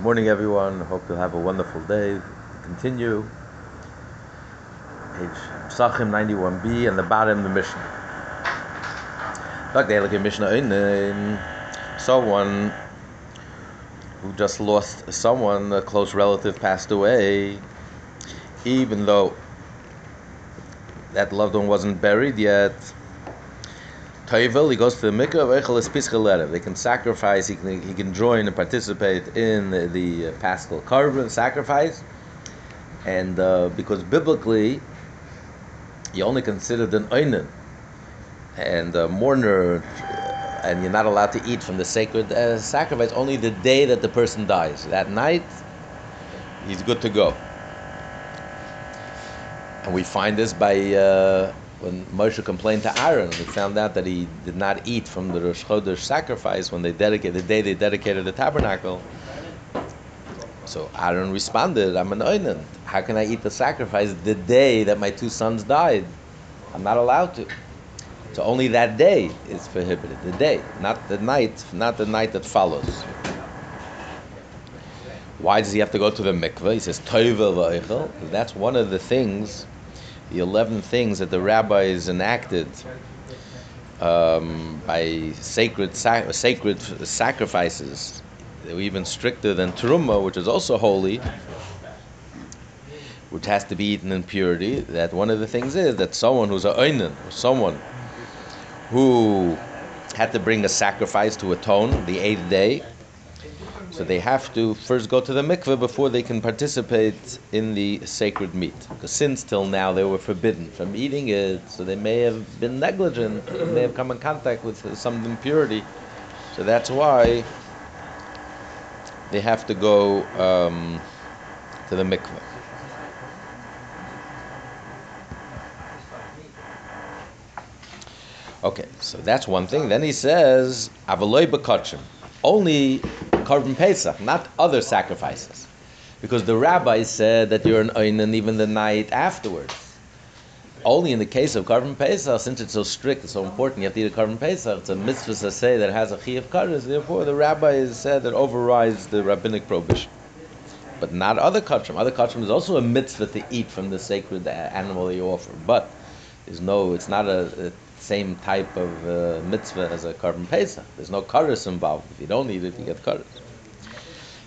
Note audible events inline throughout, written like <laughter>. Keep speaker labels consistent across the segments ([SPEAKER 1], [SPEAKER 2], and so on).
[SPEAKER 1] Morning, everyone. Hope you'll have a wonderful day. Continue. Page Psachim 91b and the bottom the Mishnah. Like the Mishnah someone who just lost someone, a close relative passed away, even though that loved one wasn't buried yet. Toivel, he goes to the mikveh, They can sacrifice, he can, he can join and participate in the, the uh, paschal korban sacrifice. And uh, because biblically, you only considered an oinen and a mourner, uh, and you're not allowed to eat from the sacred uh, sacrifice only the day that the person dies. That night, he's good to go. And we find this by. Uh, when Moshe complained to Aaron, he found out that he did not eat from the Rosh Chodesh sacrifice when they dedicated the day they dedicated the tabernacle. So Aaron responded, "I'm an oinen. How can I eat the sacrifice the day that my two sons died? I'm not allowed to." So only that day is prohibited. The day, not the night, not the night that follows. Why does he have to go to the mikveh? He says, "Toivel That's one of the things the 11 things that the rabbis enacted um, by sacred, sac- sacred sacrifices. They were even stricter than Truma, which is also holy, which has to be eaten in purity. That one of the things is that someone who's a oinen, someone who had to bring a sacrifice to atone the eighth day, so they have to first go to the mikveh before they can participate in the sacred meat. Because since till now they were forbidden from eating it, so they may have been negligent, they may have come in contact with some impurity. So that's why they have to go um, to the mikveh. Okay, so that's one thing. Then he says, "Avaloi bekotchim." Only Korban Pesach, not other sacrifices. Because the rabbi said that you're an even the night afterwards. Only in the case of Korban Pesach, since it's so strict, it's so important, you have to eat a Korban Pesach, it's a mitzvah to say that has a Chi of Karas, therefore the rabbi has said that overrides the rabbinic prohibition. But not other kachrim. Other kachrim is also a mitzvah to eat from the sacred animal you offer. But there's no, it's not a, a same type of uh, mitzvah as a korban pesach. There's no karas involved. If you don't eat it, you get karas.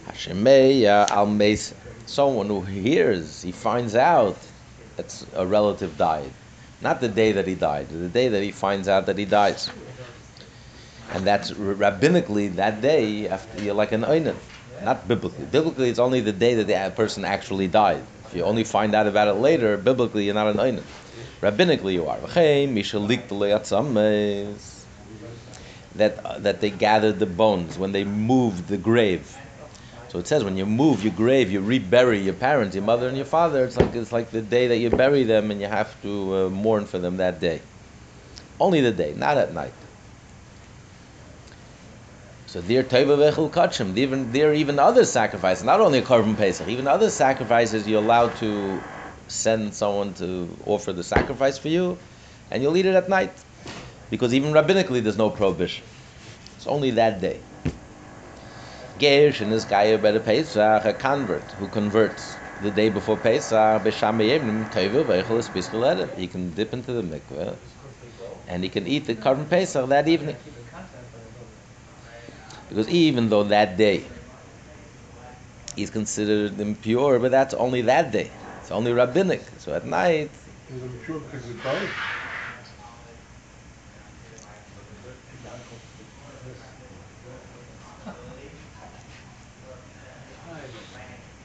[SPEAKER 1] Hashemeya al meis. Someone who hears, he finds out that a relative died. Not the day that he died, the day that he finds out that he dies. And that's rabbinically that day after you're like an oinen. Not biblically. Biblically, it's only the day that the person actually died. If you only find out about it later, biblically, you're not an oinen. Rabbinically, you are. That, uh, that they gathered the bones when they moved the grave. So it says when you move your grave, you rebury your parents, your mother and your father. It's like it's like the day that you bury them, and you have to uh, mourn for them that day. Only the day, not at night. So there. Even there, even other sacrifices, not only a korban pesach, even other sacrifices, you're allowed to send someone to offer the sacrifice for you, and you'll eat it at night. Because even rabbinically, there's no prohibition. It's only that day. Gersh in this guy by the Pesach, a convert who converts the day before Pesach, he can dip into the mikveh and he can eat the korban Pesach that evening. Because even though that day he's considered impure, but that's only that day. It's only rabbinic. So at night.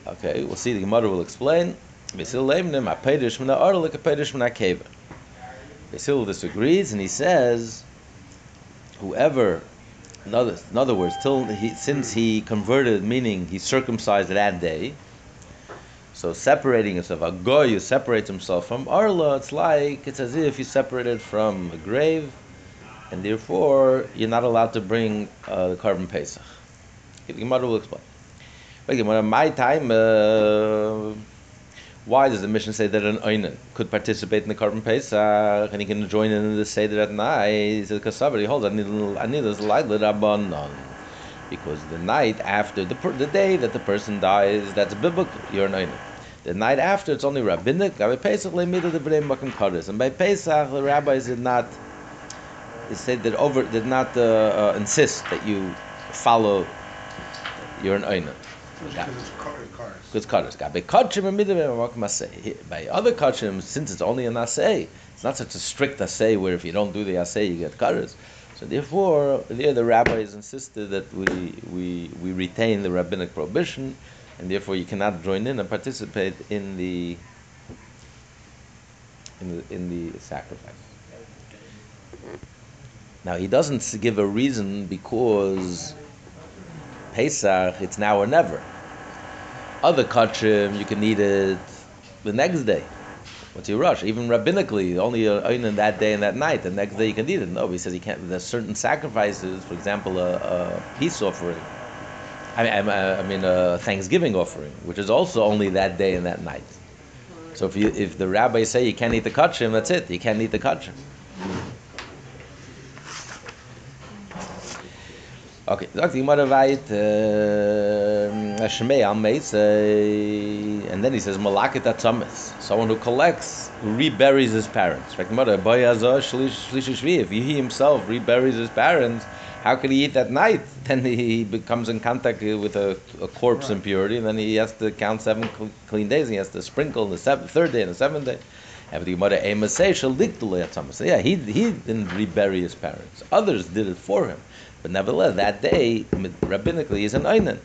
[SPEAKER 1] Okay, we'll see. The Gemara will explain. Basil disagrees, and he says, whoever, in other, in other words, till he, since he converted, meaning he circumcised that day, so separating himself, a goy separates himself from arla. It's like it's as if you separated from a grave, and therefore you're not allowed to bring uh, the korban pesach. The Gemara will explain. But Gemara, my time. Uh, why does the mission say that an oinen could participate in the korban pesach and he can join in the seder at night? He says, "Because somebody holds, I need, I need this light rabbanon." Because the night after the per- the day that the person dies, that's biblical. You're an oinen. The night after, it's only rabbinic. By Pesach, le'midah the b'nei makom. And by Pesach, the rabbis did not they said that over did not uh, uh, insist that you follow. You're an oinen.
[SPEAKER 2] Because it's car- cars.
[SPEAKER 1] Because kares. By kachim and b'nei makom asay. By other kachim, since it's only an asay, it's not such a strict asay where if you don't do the asay, you get kares. Therefore, there the rabbis insisted that we, we, we retain the rabbinic prohibition, and therefore you cannot join in and participate in the in the, in the sacrifice. Now he doesn't give a reason because Pesach it's now or never. Other kachim you can eat it the next day. What's your rush? Even rabbinically, only in that day and that night. The next day you can eat it. No, he says he can't. There's certain sacrifices. For example, a, a peace offering. I mean, I, uh, I mean, a Thanksgiving offering, which is also only that day and that night. So if you if the rabbis say you can't eat the kachim, that's it. You can't eat the kachim. Okay, weit, Eh, and then he says, Malaket Atzamis, someone who collects, who reburies his parents. Like the Gemara, Boyazo Shlish Shlish Shvi, if he himself reburies his parents, how could he eat at night? <laughs> Then he becomes in contact with a, a corpse impurity, and then he has to count seven clean days, and he has to sprinkle the seventh, third day and the seventh day. Have the Gemara Emasei Shalikdule Atzamis. Yeah, he, he didn't rebury his parents. Others did it for him. But nevertheless, that day, rabbinically, is an Einan.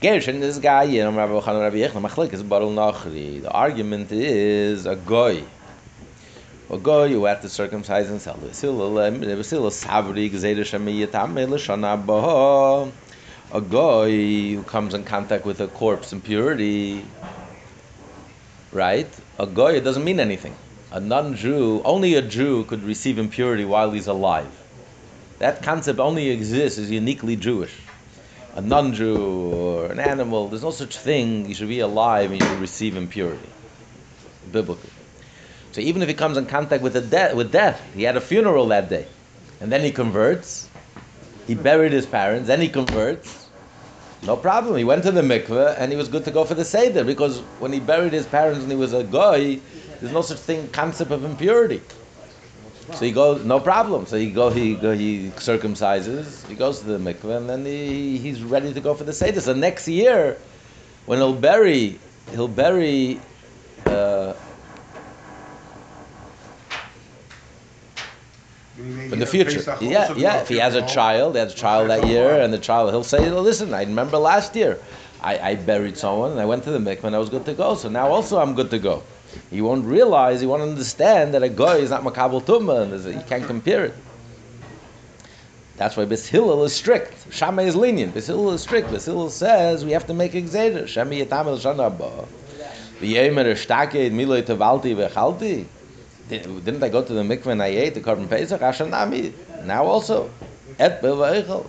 [SPEAKER 1] Gershon, guy, you know, Rabbi Yochanan, Rabbi Yechon, Machlik is Baruch Nachri. The argument is a goy. A goy who had to circumcise himself. A goy who comes in contact with a corpse impurity, right? A goy, doesn't mean anything. A non-Jew, only a Jew could receive impurity while he's alive. That concept only exists, is uniquely Jewish. A non-Jew or an animal, there's no such thing. You should be alive and you should receive impurity, biblically. So even if he comes in contact with a de- with death, he had a funeral that day, and then he converts. He buried his parents, then he converts. No problem. He went to the mikveh and he was good to go for the seder because when he buried his parents and he was a guy, there's no such thing concept of impurity. So he goes, no problem. So he go, he go, he circumcises. He goes to the mikveh and then he, he's ready to go for the seder. So next year, when he'll bury, he'll bury. Uh, in the future, yeah, yeah. If he has a child, he has a child that year, and the child, he'll say, "Listen, I remember last year, I, I buried someone, and I went to the mikveh, and I was good to go. So now also I'm good to go." He won't realize, he won't understand that a guy is not makabel tumah, and a- you can't compare it. That's why Bis Hillel is strict. Shammai is lenient. Bis Hillel is strict. Bis Hillel says we have to make exeder. Shemi yetamel shana ba. V'yemer shtake miloi. Didn't I go to the mikveh and I ate the korban pesach? Ashanami. Now also. Et.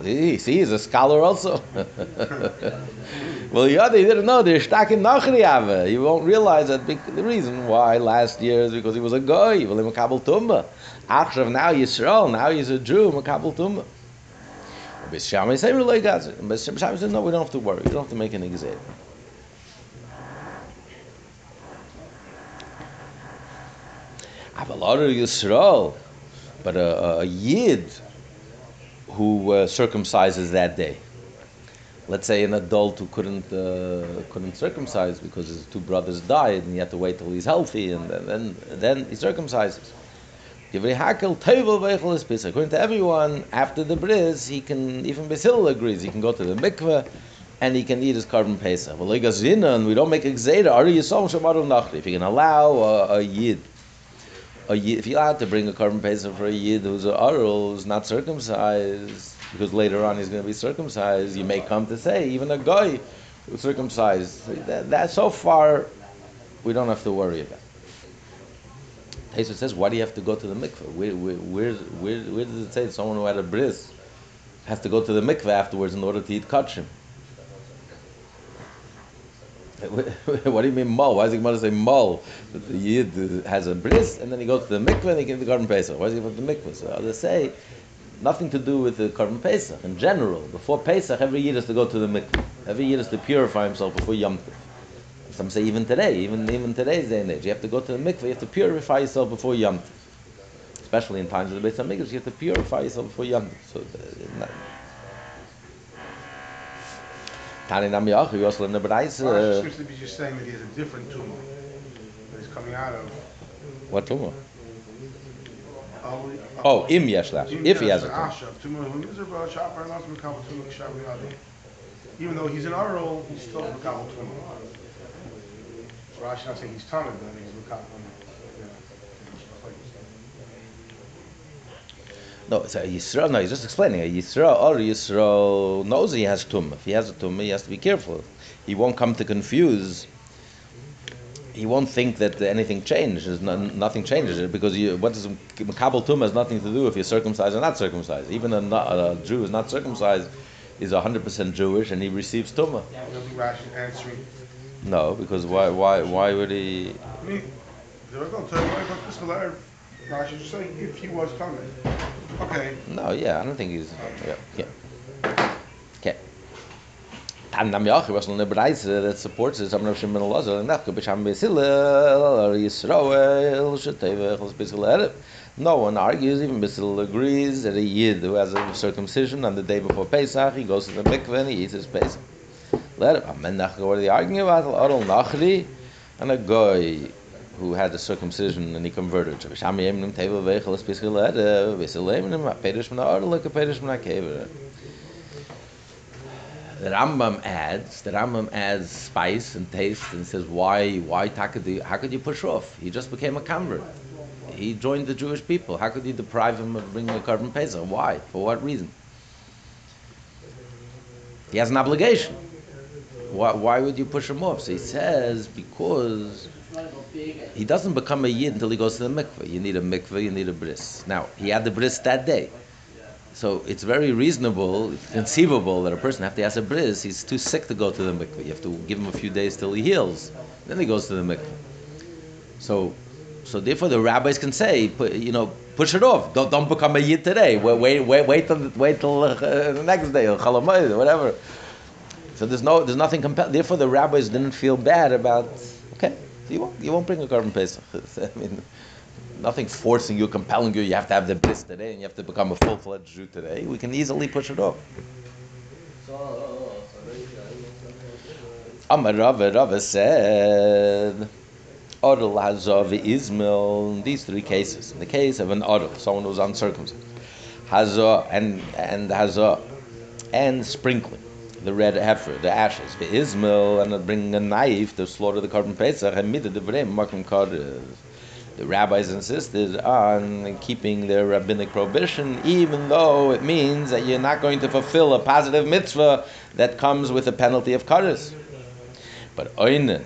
[SPEAKER 1] He, see, he's a scholar also. <laughs> well, other, he didn't know. They're stuck in Nachri You won't realize that the reason why last year is because he was a goy. Well, he makabel tumba. Achshav now Yisrael. Now he's a Jew. Makabel tumba. Bis Shammai say we like Gaza. Shammai said no, we don't have to worry. We don't have to make an exam. Avalor Yisrael, but a, a Yid who uh, circumcises that day. Let's say an adult who couldn't uh, couldn't circumcise because his two brothers died and he had to wait till he's healthy and then then, then he circumcises. According to everyone, after the bris, he can even Basil agrees he can go to the mikveh and he can eat his korban pesach. Well, and we don't make a gzeda. If you can allow a, a yid a yid, if you're allowed to bring a korban pesach for a yid who's a arul, who's not circumcised, because later on he's going to be circumcised, you may come to say even a guy circumcised. That, that so far we don't have to worry about. Taisa says, why do you have to go to the mikveh? Where, where, where, where, does it say someone who had a bris has to go to the mikveh afterwards in order to eat kachim? <laughs> what do you mean mol? Why is he going to say mol? That the yid has a bris and then he goes to the mikveh and he gives the garden pesach. Why does he go to the mikveh? So others say Nothing to do with the Korban Pesach. In general, before Pesach, every year is to go to the mikveh. Every year is to purify himself before Yom Tov. Some say even today, even even today's day and age, you have to go to the mikveh. You have to purify yourself before Yom Tov. Especially in times of the Beit Hamikdash, you have to purify yourself before Yom Tov. So, uh, not- Tani Nam Yach, we also learn the B'rais,
[SPEAKER 2] Rashi
[SPEAKER 1] uh,
[SPEAKER 2] seems to be just saying that he has a different tumor that he's coming out of.
[SPEAKER 1] what tumor?
[SPEAKER 2] Oh,
[SPEAKER 1] im yeshlach, if he has a tumor.
[SPEAKER 2] Asha, tumor who is a bro, shopper, not some couple tumor, shabu yadi. Eh? Even though he's in our role, he's still a couple tumor. Rashi not saying he's tumor, but he's a couple.
[SPEAKER 1] No, it's a Yisrael. No, he's just explaining. A Yisrael or Yisrael knows he has tumor. If he has a tumor, he has to be careful. He won't come to confuse. He won't think that anything changes. No, nothing changes because you, what does Makabal tumor has nothing to do if you're circumcised or not circumcised. Even a, not, a Jew who's not circumcised is 100% Jewish and he receives tumor.
[SPEAKER 2] I don't think Rashi answering.
[SPEAKER 1] No, because why? Why? Why would he?
[SPEAKER 2] I mean, there we go, tell you this Rashi just saying if he was coming. Okay,
[SPEAKER 1] No, yeah, I don't think he's. Yeah, yeah. Nam yach, was eine Preis uh, that supports it. Some of Shimon Lazar and that could be Sham Besil or. No one argues, even Besil agrees that a Yid who has a circumcision on the day before Pesach, he goes to the mikveh and he eats his Pesach. Let it. Amen. What are they arguing about? Oral Nachri and a guy who had a circumcision and he converted. Sham yemnim teva vechel es Besil Erev. Besil yemnim a Perish min ha'oral like a Perish min ha'kever. The Rambam adds, the Rambam adds spice and taste and says, why, why, how could you push off? He just became a convert. He joined the Jewish people. How could you deprive him of bringing a korban pesach? Why? For what reason? He has an obligation. Why, why would you push him off? So he says, because he doesn't become a yid until he goes to the mikveh. You need a mikveh, you need a bris. Now, he had the bris that day. So it's very reasonable, conceivable that a person after he has a bris, he's too sick to go to the mikveh. You have to give him a few days till he heals. Then he goes to the mikveh. So, so therefore the rabbis can say, you know, push it off. Don't, don't become a yid today. Wait, wait, wait, wait till wait till uh, the next day or chalamayid or whatever. So there's no, there's nothing compelled. Therefore the rabbis didn't feel bad about. Okay, you won't, you won't bring a korban pesach. <laughs> I mean, nothing forcing you, compelling you. You have to have the bris today, and you have to become a full-fledged Jew today. We can easily push it off. Amar Rava, Rava said, Odel Hazov Ismail, these three cases. In the case of an Odel, someone who's uncircumcised, Hazah and, and Hazah, and sprinkling the red heifer, the ashes, the Ismail, and bringing a knife to slaughter the korban pesach, and midah the vrem, makim. The rabbis insisted on keeping their rabbinic prohibition, even though it means that you're not going to fulfill a positive mitzvah that comes with a penalty of kares. But oinen,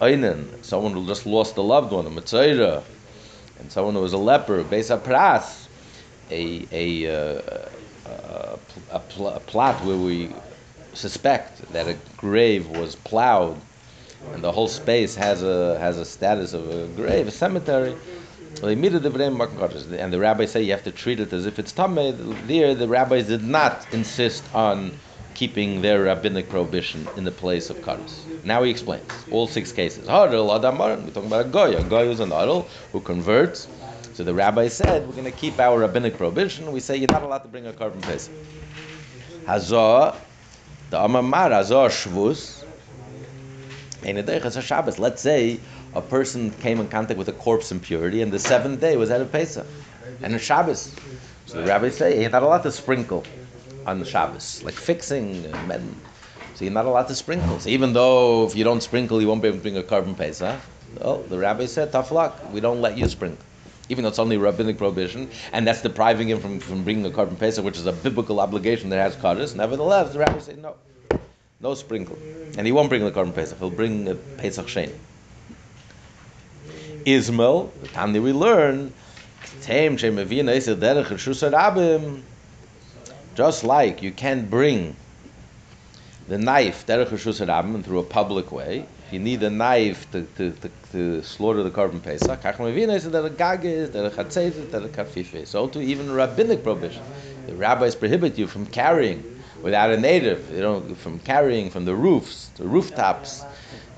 [SPEAKER 1] oinen, someone who just lost a loved one, a mitzvah, and someone who was a leper, besa pras, a a, uh, a, a, a plot where we suspect that a grave was plowed and the whole space has a has a status of a grave, a cemetery. And the rabbis say you have to treat it as if it's tamei. There, the rabbis did not insist on keeping their rabbinic prohibition in the place of Kodesh. Now he explains all six cases. Hadol Adamaran. We're talking about a goy. A goy who's an adol who converts. So the rabbi said we're going to keep our rabbinic prohibition. We say you're not allowed to bring a korban pesach. Hazor, the Amamar Hazor Shvus. Let's say a person came in contact with a corpse impurity, and the seventh day was at a Pesach, and a Shabbos. So the rabbis say you're not allowed to sprinkle on the Shabbos, like fixing men. So you're not allowed to sprinkle. So even though if you don't sprinkle, you won't be able to bring a korban Pesach. Oh, the rabbi said, tough luck. We don't let you sprinkle. Even though it's only rabbinic prohibition, and that's depriving him from, from bringing a korban Pesach, which is a biblical obligation that has Kaddish. Nevertheless, the rabbi said, no, no sprinkle. And he won't bring the Korban Pesach, he'll bring a Pesach Sheni. Ismail, the time that we learn, just like you can't bring the knife through a public way, if you need a knife to, to, to, to slaughter the korban pesach. So to even rabbinic prohibition, the rabbis prohibit you from carrying without a native. You know, from carrying from the roofs, the rooftops,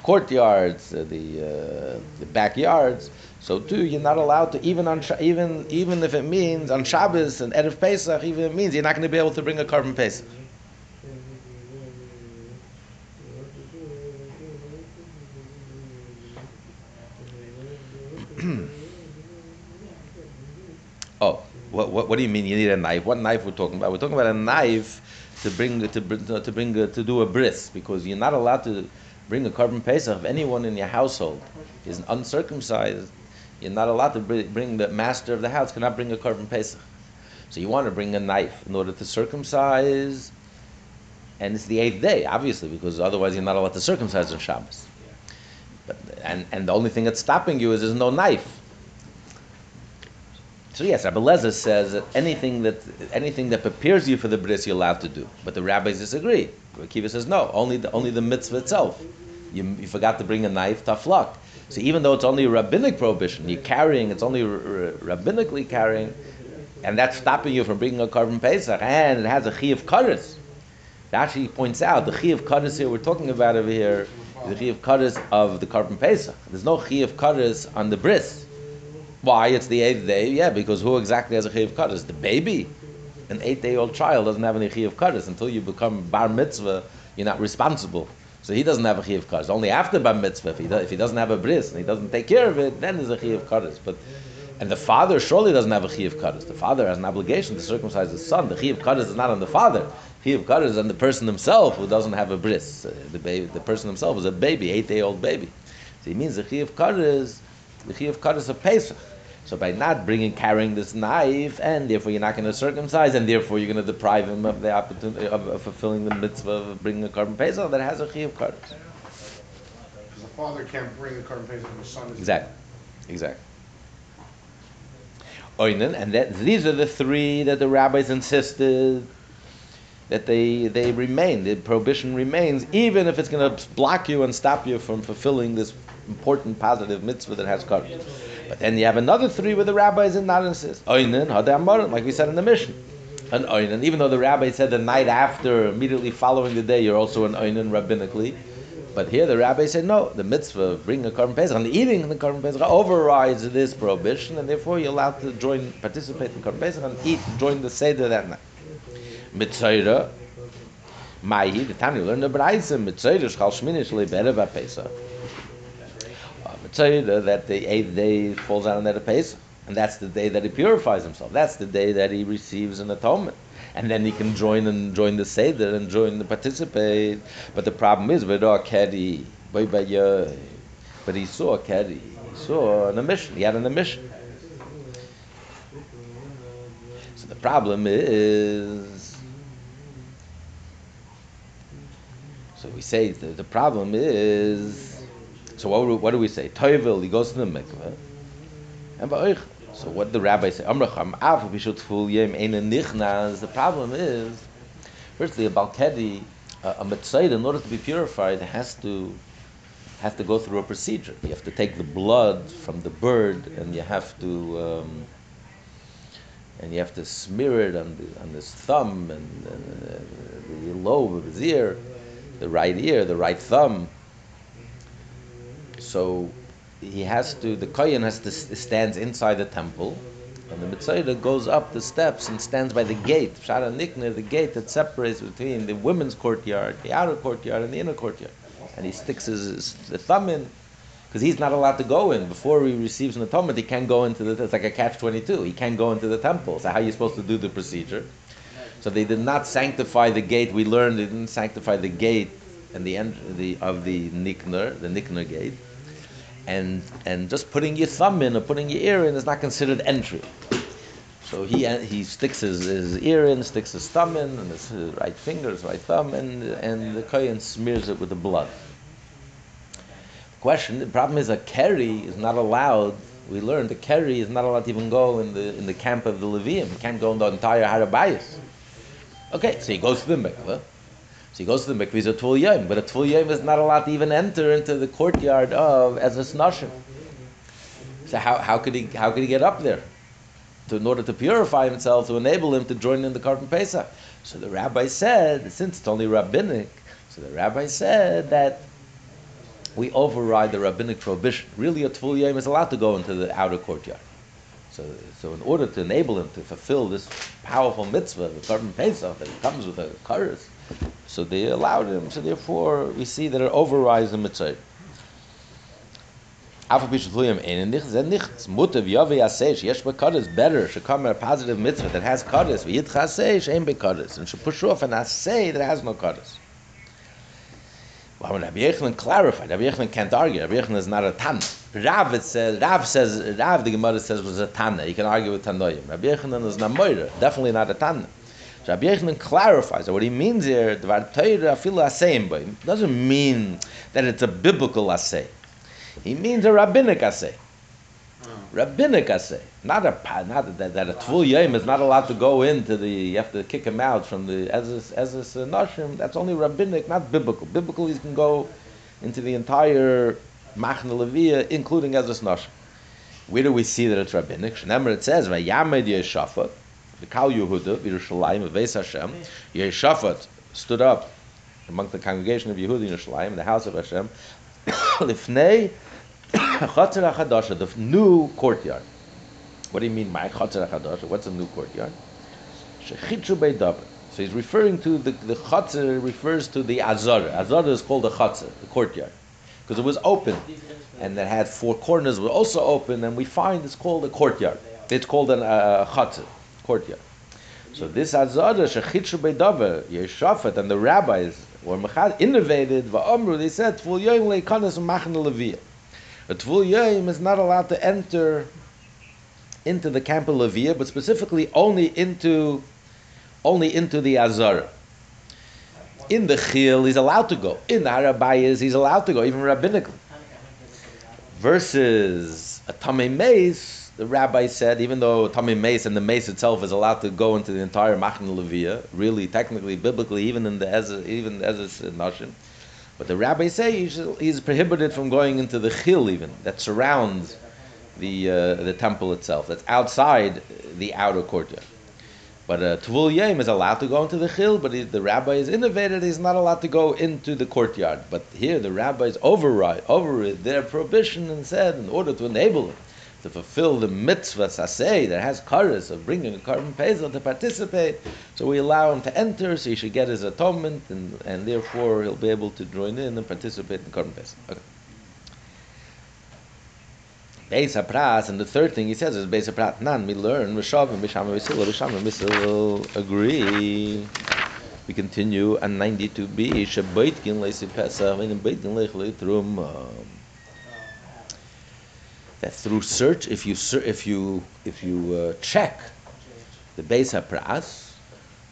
[SPEAKER 1] courtyards, uh, the uh, the backyards. So too, you're not allowed to even on even even if it means on Shabbos and Erev Pesach, even it means you're not going to be able to bring a korban Pesach. <clears throat> oh, what, what what do you mean you need a knife? What knife we're talking about? We're talking about a knife to bring to bring to bring to do a bris because you're not allowed to bring a korban pesach if anyone in your household is uncircumcised. You're not allowed to bring, bring the master of the house cannot bring a korban pesach. So you want to bring a knife in order to circumcise, and it's the eighth day, obviously, because otherwise you're not allowed to circumcise on Shabbos. But, and, and the only thing that's stopping you is there's no knife. So yes, Rabbi Lezer says that anything that anything that prepares you for the bris you're allowed to do, but the rabbis disagree. Rabbi Kiva says no, only the only the mitzvah itself. You, you forgot to bring a knife, tough luck. So even though it's only a rabbinic prohibition, you're carrying, it's only r- rabbinically carrying, and that's stopping you from bringing a korban pesach, and it has a chi of kares. Actually, points out the chi of kares here we're talking about over here, the chi of kares of the korban pesach. There's no chi of kares on the bris. Why? It's the eighth day. Yeah, because who exactly has a chiv kaddish? The baby. An eight-day-old child doesn't have any chiv kaddish until you become bar mitzvah. You're not responsible. So he doesn't have a chiv kaddish. Only after bar mitzvah, if he, does, if he doesn't have a bris and he doesn't take care of it, then there's a chiv kaddish. But and the father surely doesn't have a chiv kaddish. The father has an obligation to circumcise his son. The chiv kaddish is not on the father. Chiv kaddish is on the person himself who doesn't have a bris. Uh, the baby, the person himself is a baby, eight-day-old baby. So he means the chiv kaddish, the chiv kaddish of Pesach. So by not bringing, carrying this knife, and therefore you're not going to circumcise, and therefore you're going to deprive him of the opportunity of, of fulfilling the mitzvah of bringing a korban pesach that has a chi of kaddish.
[SPEAKER 2] Because the father can't bring the korban pesach, the son is.
[SPEAKER 1] Exactly, exactly. Oinen, and that these are the three that the rabbis insisted that they they remain. The prohibition remains, even if it's going to block you and stop you from fulfilling this important positive mitzvah that has kaddish. But then you have another three where the rabbis did not insist. Like we said in the mission. An oinen, even though the rabbi said the night after, immediately following the day, you're also an oinen rabbinically. But here the rabbi said no, the mitzvah of bringing a korban pesach and eating the korban pesach overrides this prohibition, and therefore you're allowed to join, participate in korban pesach and eat, join the seder that night. Mitzayra, Mahi, the time you learn the Braisa, Mitzayra, Shchal Shminish, Leberev Pesach. Mitzayra, that the eighth day falls out on that Pesach. And that's the day that he purifies himself. That's the day that he receives an atonement. And then he can join and join the Seder and join the participate. But the problem is, but he saw Kedi. He saw an emission. He had an emission. So the problem is. So we say the problem is. So what, what do we say? Toivel, he goes to the mikveh. And ba'oich. So what the rabbi say? Amracham, af bishut ful yem ein nichnas. The problem is, firstly, a balkedi, a, a in order to be purified, has to have to go through a procedure. You have to take the blood from the bird, and you have to um, and you have to smear it on the on his thumb and uh, the lobe of his ear, the right ear, the right thumb. So he has to, the kohen has to stands inside the temple, and the mitzvah goes up the steps and stands by the gate, Shara Nikner, the gate that separates between the women's courtyard, the outer courtyard, and the inner courtyard. And he sticks his, his thumb in, because he's not allowed to go in. Before he receives an atonement, he can't go into the, it's like a catch 22. He can't go into the temple. So how are you supposed to do the procedure? So they did not sanctify the gate. We learned they didn't sanctify the gate and the end the, of the Nikner, the Nikner gate and and just putting your thumb in or putting your ear in is not considered entry. So he uh, he sticks his, his ear in, sticks his thumb in, and his, right finger, his right thumb, and and the kohen smears it with the blood. Question: The problem is a kerry is not allowed. We learned the kerry is not allowed to even go in the in the camp of the Levium. He can't go in the entire Harabayas. Okay, so he goes to the mikveh. So he goes to the mikveh, he's a tvul yom, but a tvul yom is not allowed to even enter into the courtyard of as a snashim. So how, how could he how could he get up there? To, in order to purify himself, to enable him to join in the Karban Pesach. So the rabbi said, since it's only rabbinic, so the rabbi said that we override the rabbinic prohibition. Really, a tvul yom is allowed to go into the outer courtyard. So, so in order to enable him to fulfill this powerful mitzvah, the Karban Pesach, that comes with a chorus, so they allowed him. So therefore, we see that it overrides the mitzvah. Afa pish tluyim ein nich ze nich mutte wie ave ja sei yes be better should come a positive mitzvah that has kades wie it has sei ein be kades and should push off and I that has no kades Well, Rabbi Yechon clarified, Rabbi Yechon can't argue. Rabbi Yechon is not a Tana. Rav says, Rav says, Rav the Gemara says was a Tana. You can argue with Tanoim. Rabbi Yechon is not Moira, definitely not a Tana. Rabbi Yechon clarifies that what he means here, Dvar Teira afilu asayim boim, doesn't mean that it's a biblical asay. He means a rabbinic asay. Hmm. Rabbinic asay. Not a, not that, that a tvul yom is not allowed to go into the, you have to kick him out from the, as a, as a nashim, that's only rabbinic, not biblical. Biblical, he can go into the entire machna leviyah, including as a nashim. Where do we see that it's rabbinic? Shnemer it says, Vayamed Yeshafat, the Kal Yehuda, Yerushalayim, Veis Hashem, Yeshafat stood up among the congregation of Yehuda in Yerushalayim, in the house of Hashem, <coughs> Lifnei Chatzar HaChadasha, the new courtyard. What do you mean by Chatzar HaChadasha? What's a new courtyard? Shechitzu Beidaber. So he's referring to the the Chatzar refers to the Azara. Azara is called the Chatzar, the courtyard, because it was open and it had four corners were also open, and we find it's called a courtyard. It's called an uh, courtyard. So this Azara Shechitzu Beidaber, Yeshafat, and the rabbis were mechad innovated. Va'amru they said Tvul Yom leikanas machna leviyah. A Tvul Yom is not allowed to enter into the camp of Leviah, but specifically only into only into the Azara. In the Chil, he's allowed to go. In the Harabayas, he's allowed to go, even rabbinically. Versus a Tamei Mace, the rabbi said, even though Tamei Mace and the mace itself is allowed to go into the entire Machna Leviah, really, technically, biblically, even in the Ezra, even Ezra's Nashim, but the rabbis say he's, prohibited from going into the Chil, even, that surrounds the uh, the temple itself. That's outside the outer courtyard. But uh, Tvul Yom is allowed to go into the Chil, but he, the rabbi is innovated, he's not allowed to go into the courtyard. But here the rabbis override, override their prohibition and said, in order to enable him to fulfill the mitzvah saseh that has karas of bringing a korban pesach to participate, so we allow him to enter, so he should get his atonement, and, and therefore he'll be able to join in and participate in korban pesach. Okay. Beis Hapras, and the third thing he says is Beis Haprat Nan. We learn Rishavim, Bishama Visil, Bishama Visil agree. We continue on 92b. Shabaitkin Leisi Pesach, and Baitkin Lech Leitrum. That through search, if you if you if you uh, check the Beis Hapras,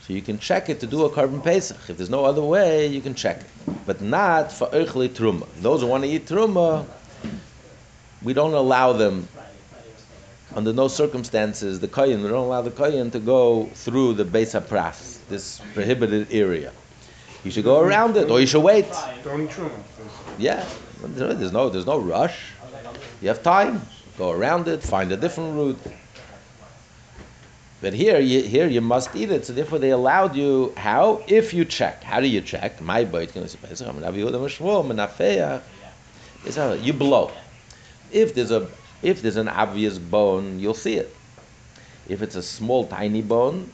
[SPEAKER 1] so you can check it to do a korban pesach. If there's no other way, you can check it, but not for Eichle Truma. Those who want to eat Truma, we don't allow them under no circumstances the kohen we don't allow the kohen to go through the Beis Hapras, this prohibited area. You should go around it, or you should wait.
[SPEAKER 2] Don't eat truma.
[SPEAKER 1] Yeah, there's no there's no rush. You have time. Go around it, find a different route. But here, you, here you must eat it. So therefore, they allowed you how if you check. How do you check? My You blow. If there's a if there's an obvious bone, you'll see it. If it's a small, tiny bone,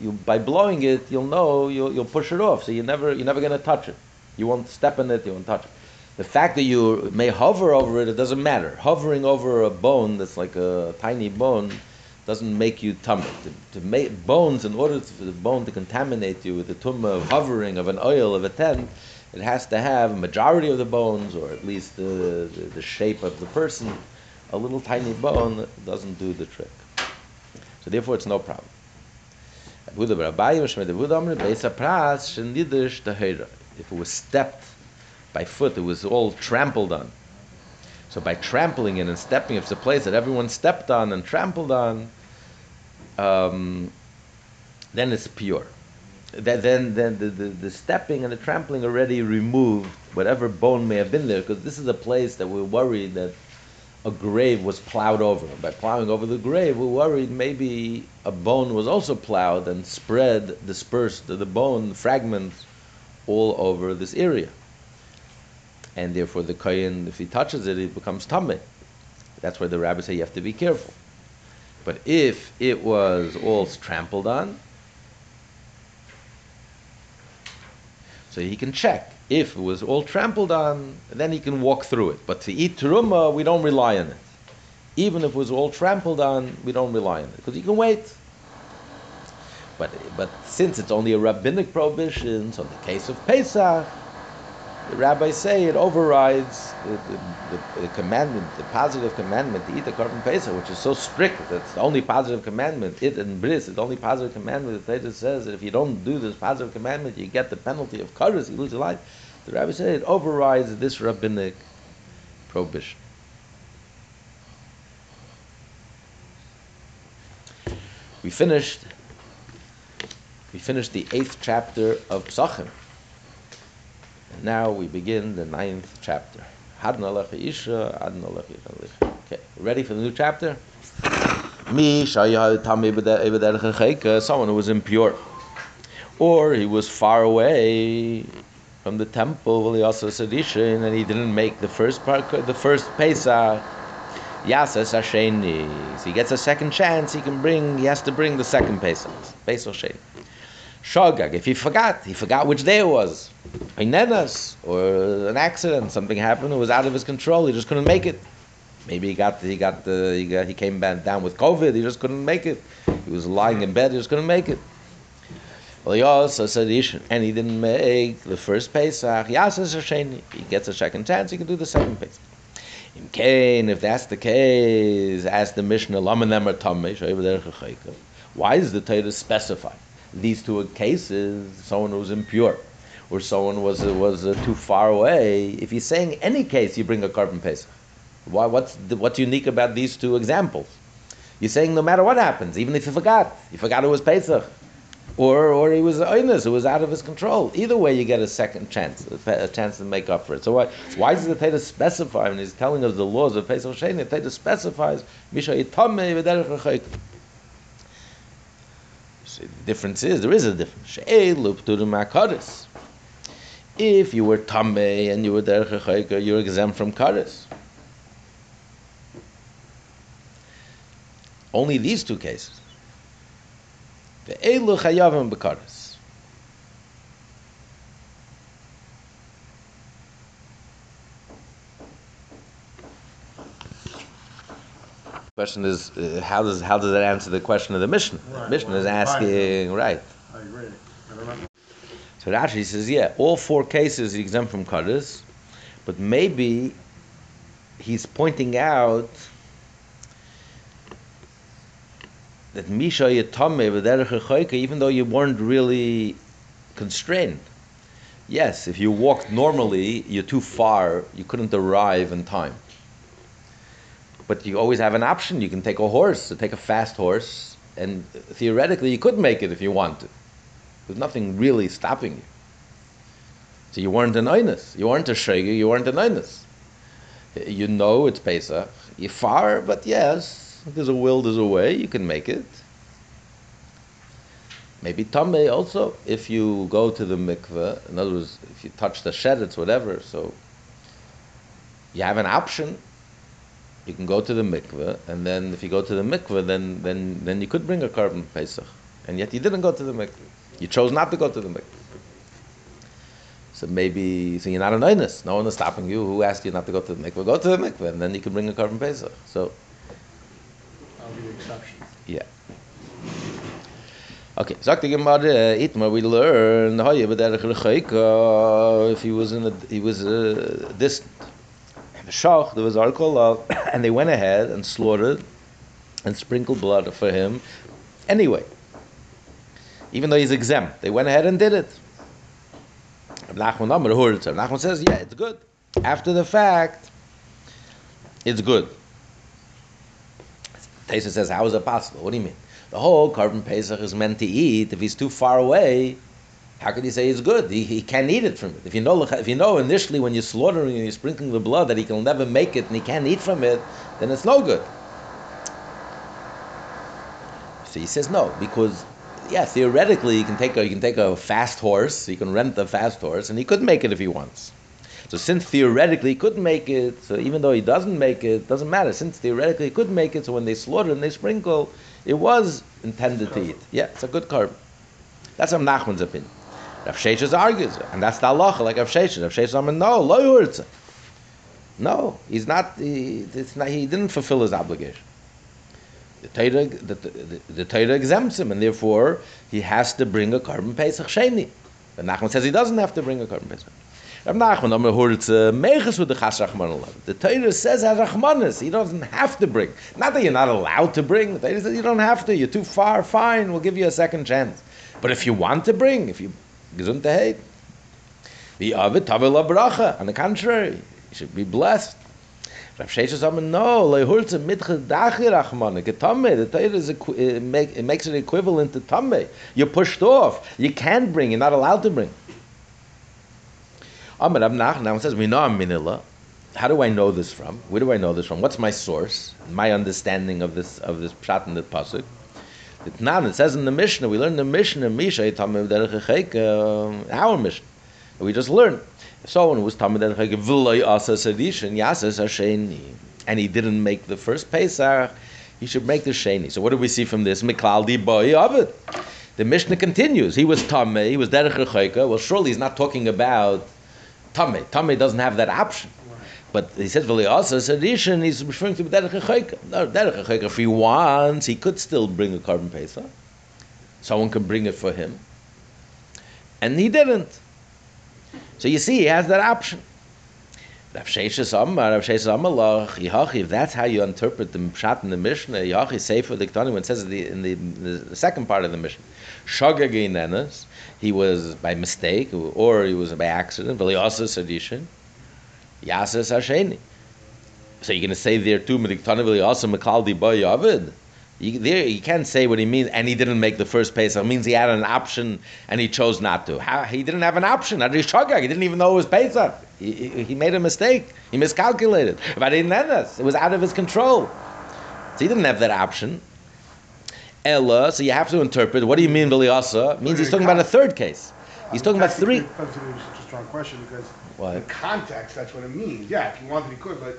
[SPEAKER 1] you by blowing it, you'll know you'll, you'll push it off. So you never you're never going to touch it. You won't step in it. You won't touch it. The fact that you may hover over it, it doesn't matter. Hovering over a bone that's like a tiny bone doesn't make you tummy. To, to make bones, in order for the bone to contaminate you with the tumma of hovering of an oil of a tent, it has to have a majority of the bones, or at least the, the, the shape of the person. A little tiny bone doesn't do the trick. So therefore, it's no problem. If it was stepped by foot, it was all trampled on. So by trampling it and stepping, it's a place that everyone stepped on and trampled on, um, then it's pure. that then then the, the, the stepping and the trampling already removed whatever bone may have been there because this is a place that we're worried that a grave was plowed over. By plowing over the grave, we're worried maybe a bone was also plowed and spread, dispersed the bone fragments all over this area. And therefore, the kohen, if he touches it, it becomes tummy. That's why the rabbis say you have to be careful. But if it was all trampled on, so he can check. If it was all trampled on, then he can walk through it. But to eat teruma, we don't rely on it. Even if it was all trampled on, we don't rely on it because you can wait. But but since it's only a rabbinic prohibition, so in the case of Pesach, the rabbis say it overrides the, the, the, commandment, the positive commandment to eat the korban pesach, which is so strict. That's the only positive commandment. It and bris, the only positive commandment. The Torah says that if you don't do this positive commandment, you get the penalty of karas, you lose your life. The rabbis say it overrides this rabbinic prohibition. We finished. We finished the eighth chapter of Psachim. Now we begin the ninth chapter. Okay, ready for the new chapter? Me, eh, someone who was impure. Or he was far away from the temple, and he didn't make the first part, the first Pesach. He gets a second chance, he can bring, he has to bring the second Pesach. Pesach Sheni. Shogag, if he forgot, he forgot which day it was. Inenas, or an accident, something happened, it was out of his control, he just couldn't make it. Maybe he got, he got, the, he got, he came down with COVID, he just couldn't make it. He was lying in bed, he just couldn't make it. Well, he also said, and he didn't make the first Pesach. He gets a second chance, he can do the second Pesach. In Cain, if that's the case, ask the Mishnah, why is the Torah specified? These two cases, someone who was impure, or someone was was uh, too far away. If he's saying any case, you bring a korban pesach. Why? What's the, what's unique about these two examples? You're saying no matter what happens, even if you forgot, you forgot it was pesach, or or he was oinus, it was out of his control. Either way, you get a second chance, a, chance to make up for it. So why why does the Torah specify when he's telling us the laws of pesach sheni? The Torah specifies misha yitamei v'derech the difference is there is a difference. If you were tamei and you were derech you're exempt from kares. Only these two cases. The elu chayavim bekares. Question is, uh, how does how does that answer the question of the mission? Right, the mission well, is asking, right?
[SPEAKER 2] I agree. I
[SPEAKER 1] so Rashi says, yeah, all four cases exempt from kaddish, but maybe he's pointing out that Misha Yatame even though you weren't really constrained. Yes, if you walked normally, you're too far, you couldn't arrive in time. But you always have an option. You can take a horse, take a fast horse, and theoretically you could make it if you want to. There's nothing really stopping you. So you weren't an Einus. You weren't a Shegi, you weren't an Einus. You know it's Pesach. You're far, but yes, there's a will, there's a way, you can make it. Maybe Tameh also, if you go to the mikveh, in other words, if you touch the shed, it's whatever, so you have an option you can go to the mikveh, and then if you go to the mikveh, then then then you could bring a korban pesach, and yet you didn't go to the mikveh. You chose not to go to the mikveh. So maybe so you're not an oinus. No one is stopping you. Who asked you not to go to the mikveh? Go to the mikveh, and then you can bring a korban pesach. So.
[SPEAKER 2] I'll be exception.
[SPEAKER 1] Yeah. Okay, sagt die Gemara, Itmar, we learn, if he was in a, he was uh, distant. The Shach, there was of, <coughs> and they went ahead and slaughtered and sprinkled blood for him anyway. Even though he's exempt, they went ahead and did it. Amr Nachman says, yeah, it's good. After the fact, it's good. Tesa says, how is it possible? What do you mean? The whole korban pesach is meant to eat. If he's too far away, How can you say it's good? He, he can't eat it from it. If you know if you know initially when you're slaughtering and you're sprinkling the blood that he can never make it and he can't eat from it, then it's no good. So he says no because yeah, theoretically you can take a you can take a fast horse, you can rent a fast horse, and he could make it if he wants. So since theoretically he couldn't make it, so even though he doesn't make it, doesn't matter. Since theoretically he could make it, so when they slaughter and they sprinkle, it was intended to eat. Yeah, it's a good carb. That's Rav Nachman's opinion. Rav Sheshes argues, and that's the halacha, like Rav Sheshes. Rav Sheshes, I mean, no, lo yurtze. No, he's not. He, not. He didn't fulfill his obligation. The Torah, the, the, the exempts him, and therefore he has to bring a korban pesach sheni. But Nachman says he doesn't have to bring a korban pesach. Rav Nachman, meches with the Chas The Torah says has Rachmanis. He doesn't have to bring. Not that you're not allowed to bring. The Torah says you don't have to. You're too far. Fine, we'll give you a second chance. But if you want to bring, if you gesundheit, the avid tavela bracha. On the contrary, you should be blessed. Rav Sheshes Omer, no, lehurtz mitche dachi Rachman. Getame. The Torah is make, it makes it equivalent to tame. You're pushed off. You can't bring. You're not allowed to bring. Amar Rav Nachman says, we know I'm minila. How do I know this from? Where do I know this from? What's my source? My understanding of this of this pshat in the pasuk. Now it says in the Mishnah, we learned the Mishnah, Misha Tamim Derech um, our Mishnah. We just learned. If someone was Tamim Derech V'loi Asa Sedishin, Yasas Hasheni, and he didn't make the first Pesach, he should make the Sheni. So what do we see from this? Miklal Di Boy Avid. The Mishnah continues. He was Tameh, he was Derech Well, surely he's not talking about Tameh. Tameh doesn't have that option. But he says, "V'li also sedishin." He's referring to derech chayka. No. If he wants, he could still bring a korban pesa. Someone could bring it for him, and he didn't. So you see, he has that option. Rav Sheshes Amar, Rav Sheshes Amalach, if that's how you interpret the Pshat in the Mishnah, Yihachi Sefer Diktani, when it says in the, in the, the second part of the Mishnah, Shagagi Nenes, he was by mistake, or he was by accident, but he also Sedishin, Yasas Hasheni. So you're going to say there too, Mediktani, Vili also Mekaldi Boy Yavid? You, there, you can't say what he means, and he didn't make the first Pesach. It means he had an option and he chose not to. How, he didn't have an option. He didn't even know it was Pesach. He, he, he made a mistake. He miscalculated. But he didn't It was out of his control. So he didn't have that option. Ella, so you have to interpret. What do you mean, Biliasa? Means he's talking about a third case. He's um, talking about three.
[SPEAKER 2] That's a strong question because
[SPEAKER 1] What?
[SPEAKER 2] in context, that's what it means. Yeah, if you wanted, he could, but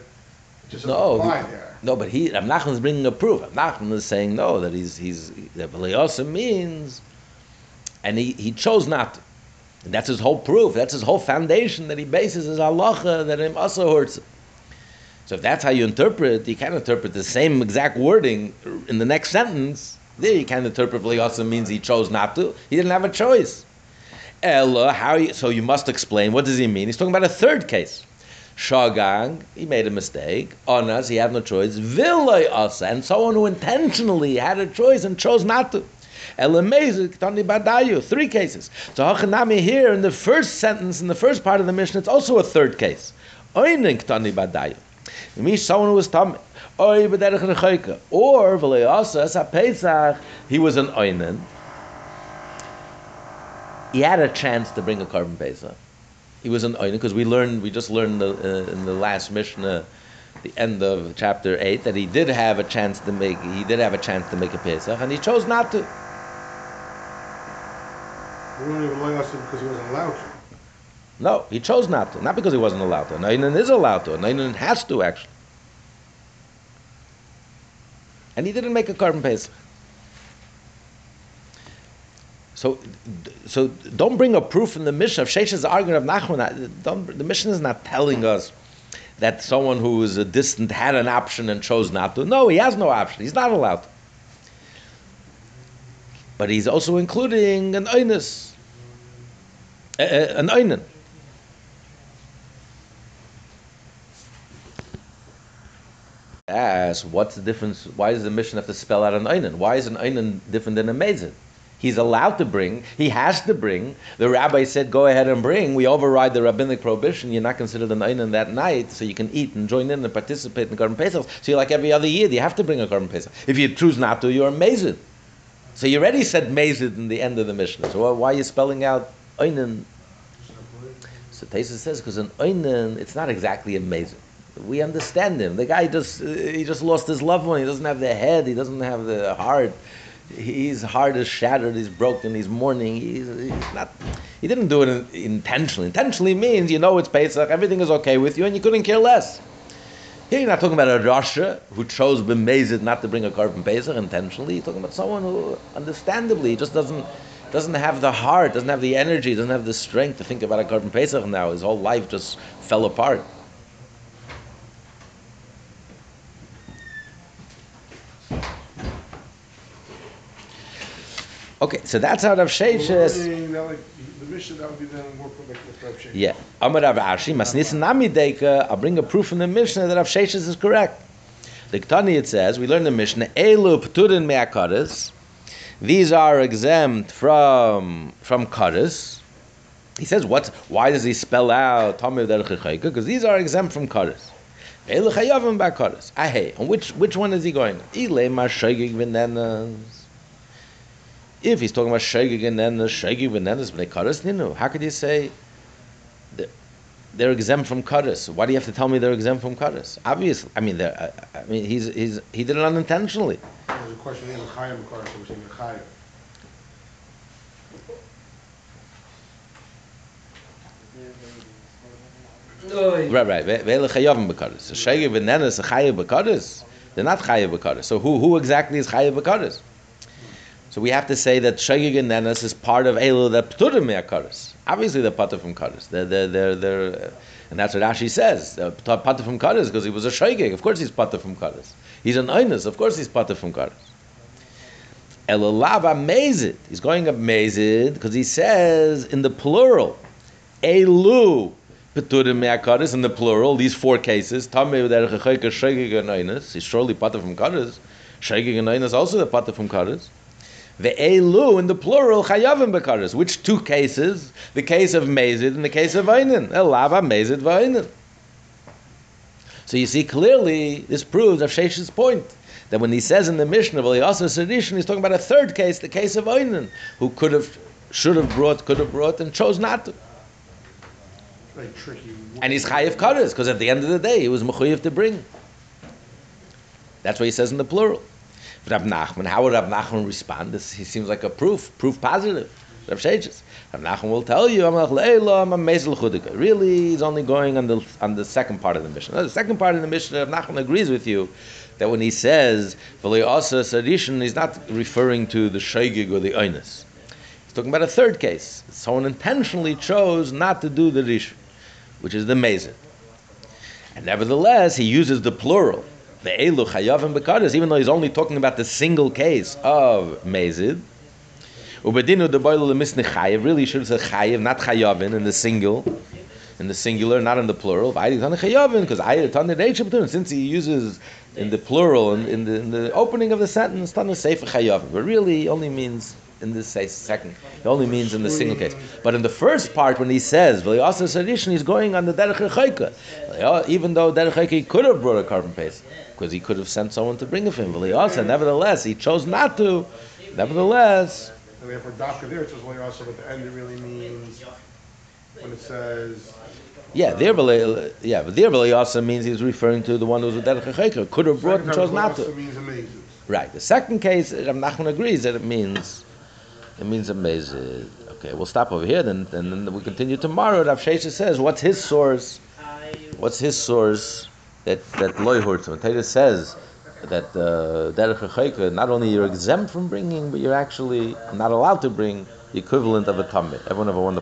[SPEAKER 2] just
[SPEAKER 1] No,
[SPEAKER 2] apply
[SPEAKER 1] he-
[SPEAKER 2] there.
[SPEAKER 1] no, but he Rav Nachman is bringing a proof. Rav Nachman is saying no that he's he's that Biliasa means, and he, he chose not to. And that's his whole proof. That's his whole foundation that he bases his halacha that him also hurts. So if that's how you interpret, you can't interpret the same exact wording in the next sentence. There you can't interpret Biliasa means he chose not to. He didn't have a choice. Ella, how you, so you must explain. What does he mean? He's talking about a third case. Shagang, he made a mistake. Onas, he had no choice. Villay asa, and someone who intentionally had a choice and chose not to. Three cases. So Hachanami here in the first sentence, in the first part of the Mishnah, it's also a third case. It means someone who was Tam. Oy b'derech rechoika. Or, he was an oinen. He had a chance to bring a korban Pesach. He was an oinen, because we learned, we just learned the, uh, in the last Mishnah, the end of chapter 8, that he did have a chance to make, he did have a chance to make a Pesach, and he chose not to.
[SPEAKER 2] We don't even lay us because he wasn't allowed to.
[SPEAKER 1] No, he chose not to. Not because he wasn't allowed to. An oinen is allowed to. An oinen has to, actually. And he didn't make a korban Pesach. So, so don't bring a proof in the Mishnah. If Sheish is arguing of Nachman, the Mishnah is not telling us that someone who is a distant had an option and chose not to. No, he has no option. He's not allowed. But he's also including an oinus, an oinen. Ask what's the difference? Why does the Mishnah have to spell out an oinen? Why is an oinen different than a mezid? He's allowed to bring. He has to bring. The rabbi said, "Go ahead and bring." We override the rabbinic prohibition. You're not considered an Einan that night, so you can eat and join in and participate in Korban Pesach. So you're like every other year. You have to bring a Korban Pesach. If you choose not to, you're a mezid. So you already said mezid in the end of the Mishnah. So why are you spelling out Einan? So Taisa says because an Einan, it's not exactly amazing. We understand him. The guy just uh, he just lost his loved one. He doesn't have the head. He doesn't have the heart. His heart is shattered. He's broken. He's mourning. He's, he's not. He didn't do it intentionally. Intentionally means you know it's Pesach. Everything is okay with you, and you couldn't care less. Here you're not talking about a Rasha who chose b'mezid not to bring a korban Pesach intentionally. You're talking about someone who, understandably, just doesn't doesn't have the heart, doesn't have the energy, doesn't have the strength to think about a korban Pesach now. His whole life just fell apart. Okay, so that's how Rav Sheishes.
[SPEAKER 2] Meaning that, like, The Mishnah, that would be then more like the Rav Sheshes.
[SPEAKER 1] Yeah. Amar Rav Ashi, Masnisin Nami Deika, I'll bring a proof from the Mishnah that Rav Sheshes is correct. The Ketani it says, we learn the Mishnah, Elu Pturin Me'akaris, these are exempt from from Karis. He says, what? Why does he spell out Tamir Derech Because these are exempt from Karis. Elu Chayavim Ba'karis. Ahe, on which, which one is he going? Ile Mashagig Venenas. If he's talking about Shagig and then the Shagig and then the Karas Ninu, how could you say they're, they're exempt from Karas? Why do you have to tell me they're exempt from Karas? Obviously, I mean, I, I mean, he's, he's, he did it unintentionally.
[SPEAKER 2] There's a question in Makar, so we're saying the
[SPEAKER 1] Right, right. Ve- ve'ele chayavim b'karis. So Shagig and is a chayav b'karis. They're not chayav b'karis. So who, who exactly is chayav b'karis? So we have to say that Shagig and Nenes is part of Elu that Pturim Me'akaris. Obviously they're from Karis. They're, they're, they're, they're, uh, and that's what Rashi says. Pater from Karis because he was a Shagig. Of course he's Pater from Karis. He's an Einus. Of course he's Pater from Karis. Elulav Amazed. He's going amazed because he says in the plural, Elu Pturim Me'akaris in the plural, these four cases, Chayka Shagig and. He's surely Pater from Karis. Shagig and Einus also the Pater from Karis. The elu in the plural chayavim bekaris. Which two cases? The case of mezid and the case of einin. Elava mezid v'einin. So you see clearly this proves of Shesh's point that when he says in the Mishnah, also sedition, he's talking about a third case, the case of einin, who could have, should have brought, could have brought, and chose not to.
[SPEAKER 2] Tricky.
[SPEAKER 1] And he's chayiv kares because at the end of the day he was mechuyev to bring. That's what he says in the plural. Rav Nachman, how would Rav Nachman respond? This he seems like a proof, proof positive. Rav Sheiches. Rav Nachman will tell you, I'm a. Really, he's only going on the on the second part of the Mishnah. The second part of the Mishnah, Rav Nachman agrees with you that when he says v'le'asa sadishin, he's not referring to the shaygig or the oinus. He's talking about a third case. Someone intentionally chose not to do the Rishon, which is the mezid. And nevertheless, he uses the plural the elu chayavim bekadas, even though he's only talking about the single case of mezid. Ubedinu the boilu lemisne chayav really should have said not chayavin in the single, in the singular, not in the plural. Because since he uses in the plural in, in, the, in the opening of the sentence, tana sefer chayavim, but really only means in this say, second. It only means in the single case. But in the first part, when he says "V'liasa sadishin," he's going on the derech. Even though derech could have brought a korban paste because he could have sent someone to bring it for him. V'liasa, nevertheless, he chose not to. Nevertheless,
[SPEAKER 2] And therefore, doctor there, it says also, but the end it really means, when it says,
[SPEAKER 1] yeah, there, v'li- yeah, but there v'liasa means he's referring to the one who was with derech. Could have brought and chose not to.
[SPEAKER 2] means.
[SPEAKER 1] Right. The second case, Rav Nachman agrees that it means it means amazing. Okay, we'll stop over here. Then, then, then we continue tomorrow. Rav Shesha says, what's his source? What's his source that that loy hurts? Taita says that uh, derech uh, not only you're exempt from bringing, but you're actually not allowed to bring the equivalent of a tamid. Everyone a wonderful.